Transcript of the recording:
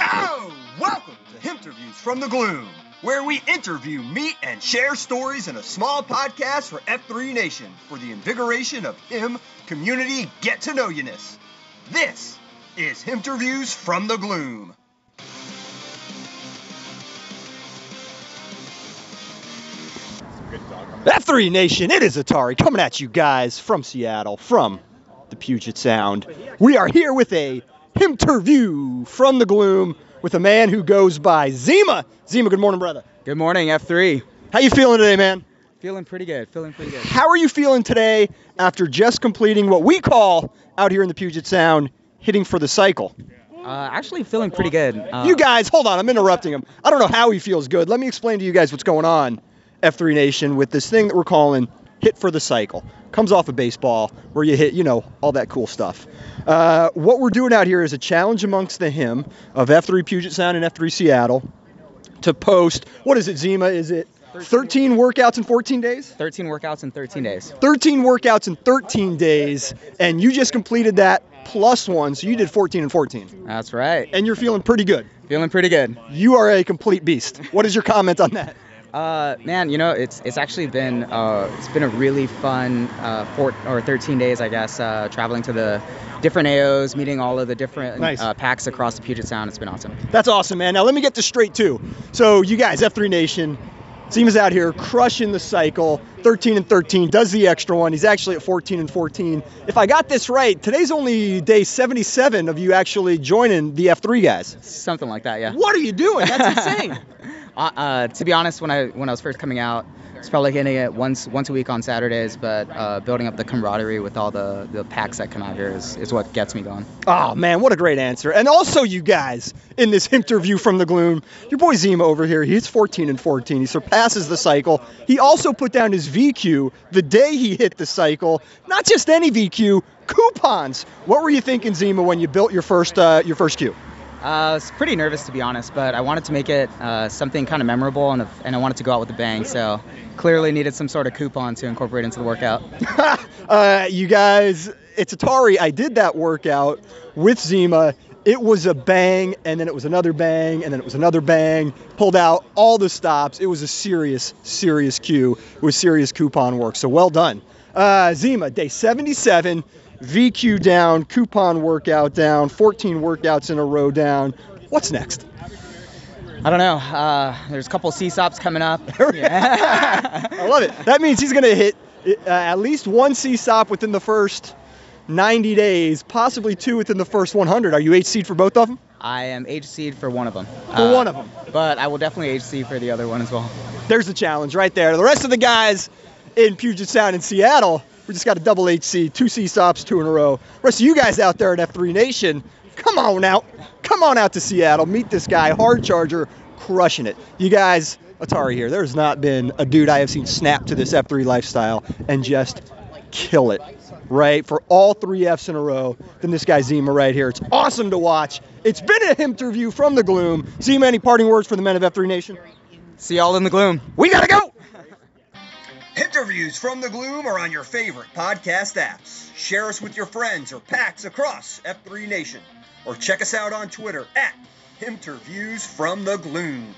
Oh, welcome to Interviews from the Gloom, where we interview, meet, and share stories in a small podcast for F3 Nation for the invigoration of him community get to know you ness. This is Interviews from the Gloom. F3 Nation, it is Atari coming at you guys from Seattle, from the Puget Sound. We are here with a interview from the gloom with a man who goes by Zima. Zima, good morning, brother. Good morning, F3. How you feeling today, man? Feeling pretty good. Feeling pretty good. How are you feeling today after just completing what we call out here in the Puget Sound hitting for the cycle? Uh, actually, feeling pretty good. Uh, You guys, hold on, I'm interrupting him. I don't know how he feels good. Let me explain to you guys what's going on, F3 Nation, with this thing that we're calling hit for the cycle. Comes off of baseball, where you hit, you know, all that cool stuff. Uh, what we're doing out here is a challenge amongst the him of F3 Puget Sound and F3 Seattle to post, what is it, Zima? Is it 13 workouts in 14 days? 13 workouts in 13 days. 13 workouts in 13 days, and you just completed that plus one, so you did 14 and 14. That's right. And you're feeling pretty good. Feeling pretty good. You are a complete beast. What is your comment on that? Uh, man, you know, it's it's actually been uh, it's been a really fun uh, four or 13 days, I guess, uh, traveling to the different AOs, meeting all of the different Nice. uh, PAX across the Puget Sound. It's been awesome. That's awesome, man. Now let me get this straight too. So you guys, F3 Nation, Zima's out here crushing the cycle. 13 and 13, does the extra one. He's actually at 14 and 14. If I got this right, today's only day 77 of you actually joining the F3 guys. Something like that, yeah. What are you doing? That's insane. Uh, uh, to be honest, when I when I was first coming out, it's probably hitting it once once a week on Saturdays, but uh, building up the camaraderie with all the, the PAX that come out here is, is what gets me going. Oh man, what a great answer. And also you guys in this interview from the gloom, your boy Zima over here, he's 14 and 14. He surpasses the cycle. He also put down his VQ the day he hit the cycle. Not just any VQ, coupons. What were you thinking, Zima, when you built your first uh, your first Q? Uh, I was pretty nervous to be honest, but I wanted to make it uh, something kind of memorable, and, and I wanted to go out with a bang. So clearly needed some sort of coupon to incorporate into the workout. uh, you guys, it's Atari. I did that workout with Zima. It was a bang, and then it was another bang, and then it was another bang. Pulled out all the stops. It was a serious, serious Q with serious coupon work. So well done. Uh, Zima, day 77, VQ down, coupon workout down, 14 workouts in a row down. What's next? I don't know. Uh, there's a couple CSAUPs coming up. I love it. That means he's going to hit uh, at least one CSAUP within the first 90 days, possibly two within the first 100. Are you HC'd for both of them? I am HC'd for one of them. For one of them. But I will definitely HC for the other one as well. There's the challenge right there. The rest of the guys in Puget Sound and Seattle, we just got a double HC, two CSAUPs, two in a row. Rest of you guys out there at F3 Nation, come on out. Come on out to Seattle. Meet this guy, hard charger, crushing it. You guys, Atari here. There's not been a dude I have seen snap to this F3 lifestyle and just kill it, right? For all three Fs in a row then this guy Zima right here. It's awesome to watch. It's been a interview from the gloom. Zima, any parting words for the men of F3 Nation? See y'all in the gloom. We gotta go! Interviews from the Gloom are on your favorite podcast apps. Share us with your friends or PAX across F3 Nation. Or check us out on Twitter at Interviews from the Gloom.